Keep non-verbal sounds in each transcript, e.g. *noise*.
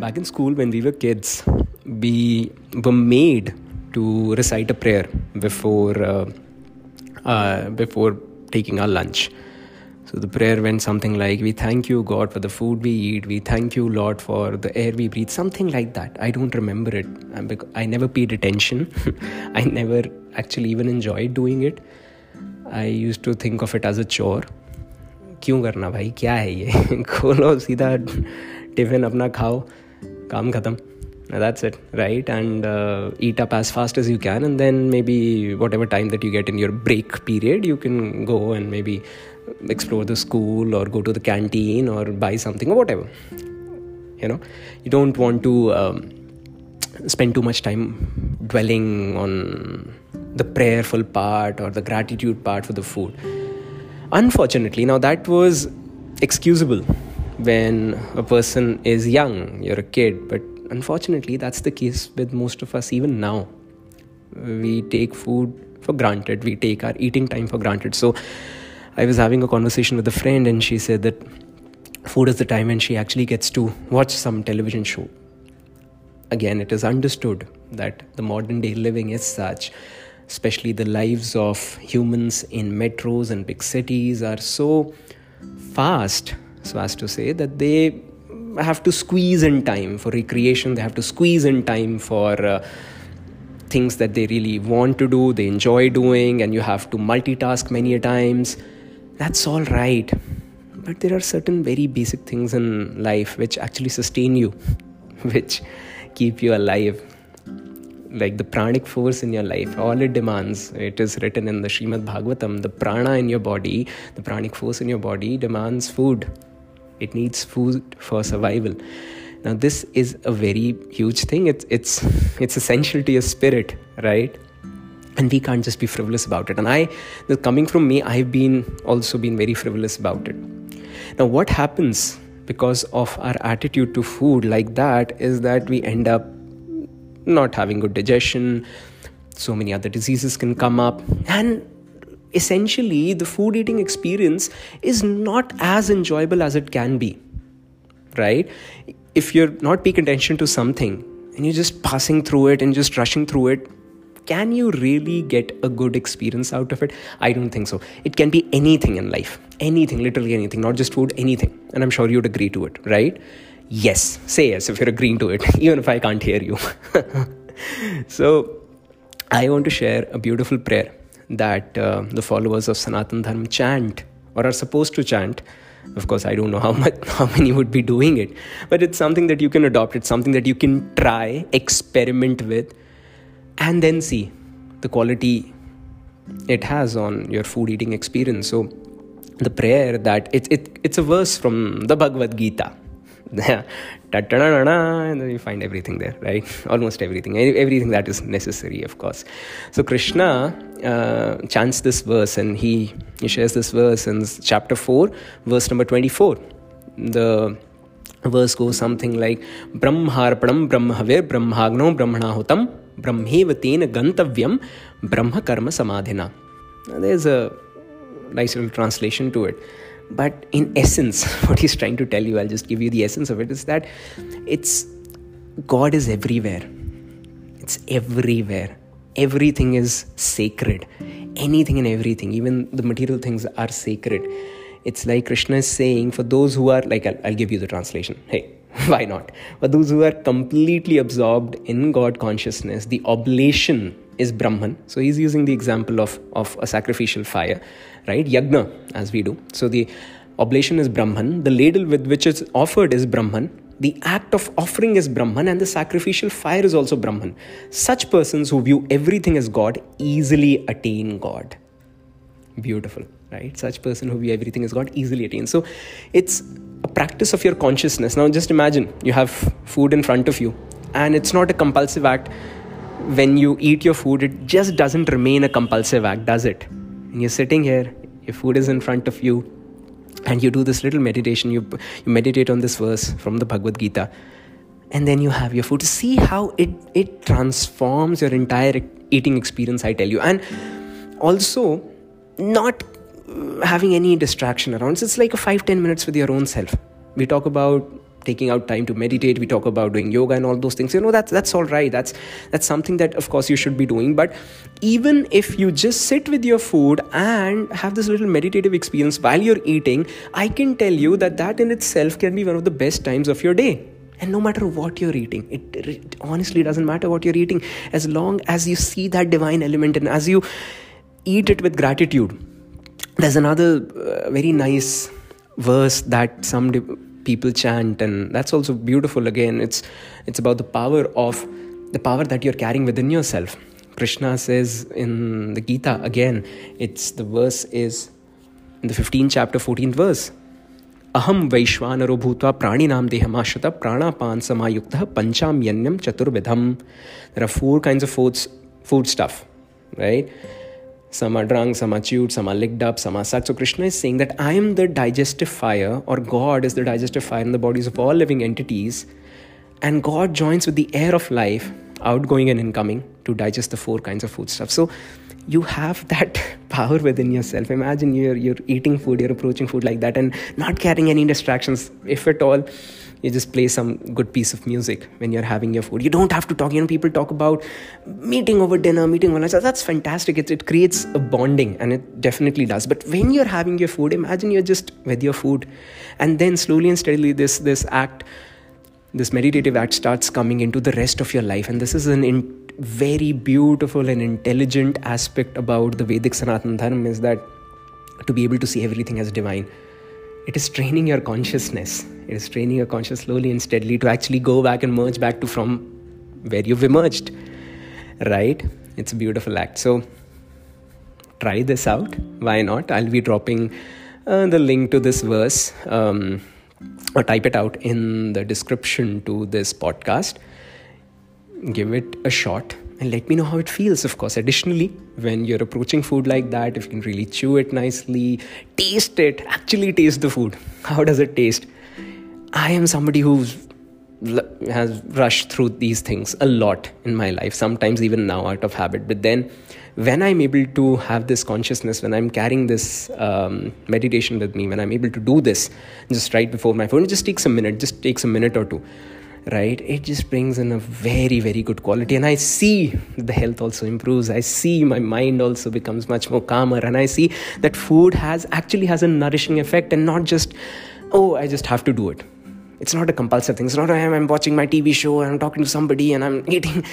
back in school when we were kids, we were made to recite a prayer before uh, uh, before taking our lunch. So the prayer went something like, "We thank you, God, for the food we eat. We thank you, Lord, for the air we breathe." Something like that. I don't remember it. I never paid attention. *laughs* I never actually even enjoyed doing it. I used to think of it as a chore. क्यों करना भाई क्या है ये खोलो *laughs* सीधा tiffin अपना खाओ काम khatam. That's it right? And uh, eat up as fast as you can and then maybe whatever time that you get in your break period you can go and maybe explore the school or go to the canteen or buy something or whatever you know? You don't want to um, spend too much time dwelling on the prayerful part or the gratitude part for the food. Unfortunately now that was excusable when a person is young, you're a kid, but unfortunately, that's the case with most of us even now. We take food for granted, we take our eating time for granted. So, I was having a conversation with a friend, and she said that food is the time when she actually gets to watch some television show. Again, it is understood that the modern day living is such, especially the lives of humans in metros and big cities, are so fast so as to say that they have to squeeze in time for recreation they have to squeeze in time for uh, things that they really want to do they enjoy doing and you have to multitask many a times. That's all right. But there are certain very basic things in life which actually sustain you *laughs* which keep you alive. Like the pranic force in your life all it demands it is written in the Shrimad Bhagavatam the prana in your body the pranic force in your body demands food it needs food for survival. Now this is a very huge thing. It's it's it's essential to your spirit right? And we can't just be frivolous about it. And i coming from me i've been also been very frivolous about it. Now what happens because of our attitude to food like that is that we end up not having good digestion. So many other diseases can come up. And essentially the food eating experience is not as enjoyable as it can be right? If you're not paying attention to something and you're just passing through it and just rushing through it can you really get a good experience out of it? I don't think so. It can be anything in life. Anything literally anything not just food anything. And i'm sure you'd agree to it right? Yes. Say yes if you're agreeing to it *laughs* even if i can't hear you. *laughs* So i want to share a beautiful prayer that uh, the followers of Sanatan Dharma chant or are supposed to chant. Of course, I don't know how much, *laughs* how many would be doing it, but it's something that you can adopt. It's something that you can try, experiment with, and then see the quality it has on your food eating experience. So, the prayer that it, it it's a verse from the Bhagavad Gita *laughs* and then you find everything there, right? *laughs* Almost everything, everything that is necessary, of course. So Krishna uh, chants this verse and he, he shares this verse in chapter 4, verse number 24. The verse goes something like Brahmarpanam Brahmhavir Brahmagno Brahmanahutam Brahmevatena Gantavyam Brahma Karma Samadhina. There's a nice little translation to it but in essence *laughs* what he's trying to tell you i'll just give you the essence of it is that it's god is everywhere. It's everywhere. Everything is sacred. Anything and everything even the material things are sacred. It's like krishna is saying for those who are like i'll, I'll give you the translation. *laughs* Hey *laughs* why not? For those who are completely absorbed in god consciousness the oblation is brahman so he's using the example of of a sacrificial fire right? Yagna, as we do. So the oblation is Brahman, the ladle with which it's offered is Brahman, the act of offering is Brahman, and the sacrificial fire is also Brahman. Such persons who view everything as God easily attain God. Beautiful, right? Such person who view everything as God easily attain. So it's a practice of your consciousness. Now just imagine you have food in front of you, and it's not a compulsive act. When you eat your food, it just doesn't remain a compulsive act, does it? and you're sitting here your food is in front of you and you do this little meditation. You, you meditate on this verse from the bhagavad gita and then you have your food. See how it it transforms your entire eating experience i tell you. And also not having any distraction around. So it's like a 5 10 minutes with your own self. We talk about taking out time to meditate. We talk about doing yoga and all those things. You know that's that's all right. That's that's something that of course you should be doing. But even if you just sit with your food and have this little meditative experience while you're eating i can tell you that that in itself can be one of the best times of your day. And no matter what you're eating it, it, honestly doesn't matter what you're eating as long as you see that divine element and as you eat it with gratitude. There's another uh, very nice verse that some people chant and that's also beautiful. Again it's it's about the power of the power that you're carrying within yourself. Krishna says in the gita again it's the verse is in the 15th chapter 14th verse. Aham vaishwanaro bhutva praninam dehamashata pranapan samayuktah panchamyanyam chaturvidham there are four kinds of foods food stuff right some are drunk, some are chewed, some are licked up, some are sucked. So Krishna is saying that I am the digestive fire, or God is the digestive fire in the bodies of all living entities, and God joins with the air of life, outgoing and incoming, to digest the four kinds of food stuff. So you have *laughs* that power within yourself. Imagine you're you're eating food, you're approaching food like that, and not carrying any distractions, if at all you just play some good piece of music when you're having your food. You don't have to talk. You know people talk about meeting over dinner meeting over lunch. That's fantastic. It, it creates a bonding and it definitely does. But when you're having your food imagine you're just with your food and then slowly and steadily this this act this meditative act starts coming into the rest of your life. And this is an in, very beautiful and intelligent aspect about the vedic sanatan dharma is that to be able to see everything as divine it is training your consciousness. It is training your conscious slowly and steadily to actually go back and merge back to from where you've emerged right? It's a beautiful act. So try this out. Why not? I'll be dropping uh, the link to this verse um, or type it out in the description to this podcast. Give it a shot and let me know how it feels of course. Additionally when you're approaching food like that if you can really chew it nicely taste it actually taste the food how does it taste? I am somebody who's has rushed through these things a lot in my life sometimes even now out of habit. But then when i'm able to have this consciousness when i'm carrying this um, meditation with me when i'm able to do this just right before my phone it just takes a minute just takes a minute or two right? It just brings in a very very good quality. And i see the health also improves. I see my mind also becomes much more calmer. And i see that food has actually has a nourishing effect and not just oh i just have to do it it's not a compulsive thing. It's not I'm, I'm watching my tv show and i'm talking to somebody and i'm *laughs* eating.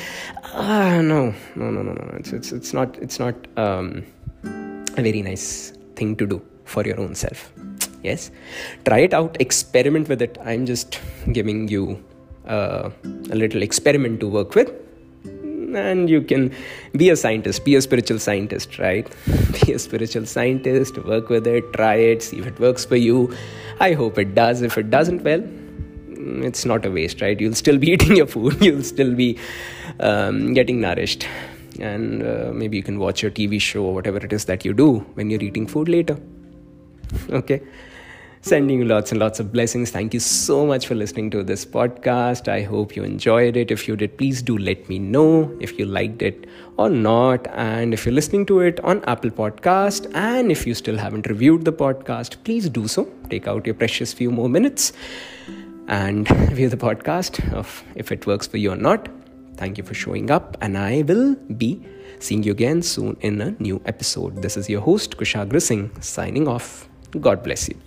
Uh, no no no no no. It's, it's, it's not it's not um, a very nice thing to do for your own self. Yes? Try it out. Experiment with it. I'm just giving you uh, a little experiment to work with. And you can be a scientist. Be a spiritual scientist right? *laughs* Be a spiritual scientist. Work with it. Try it. See if it works for you. I hope it does. If it doesn't well it's not a waste right you'll still be *laughs* eating your food you'll still be um, getting nourished and uh, maybe you can watch your tv show or whatever it is that you do when you're eating food later *laughs* okay Sending you lots and lots of blessings. Thank you so much for listening to this podcast. I hope you enjoyed it. If you did, please do let me know if you liked it or not. And if you're listening to it on Apple Podcast, and if you still haven't reviewed the podcast, please do so. Take out your precious few more minutes and *laughs* review the podcast of if it works for you or not. Thank you for showing up, and I will be seeing you again soon in a new episode. This is your host, Kushagra Singh, signing off. God bless you.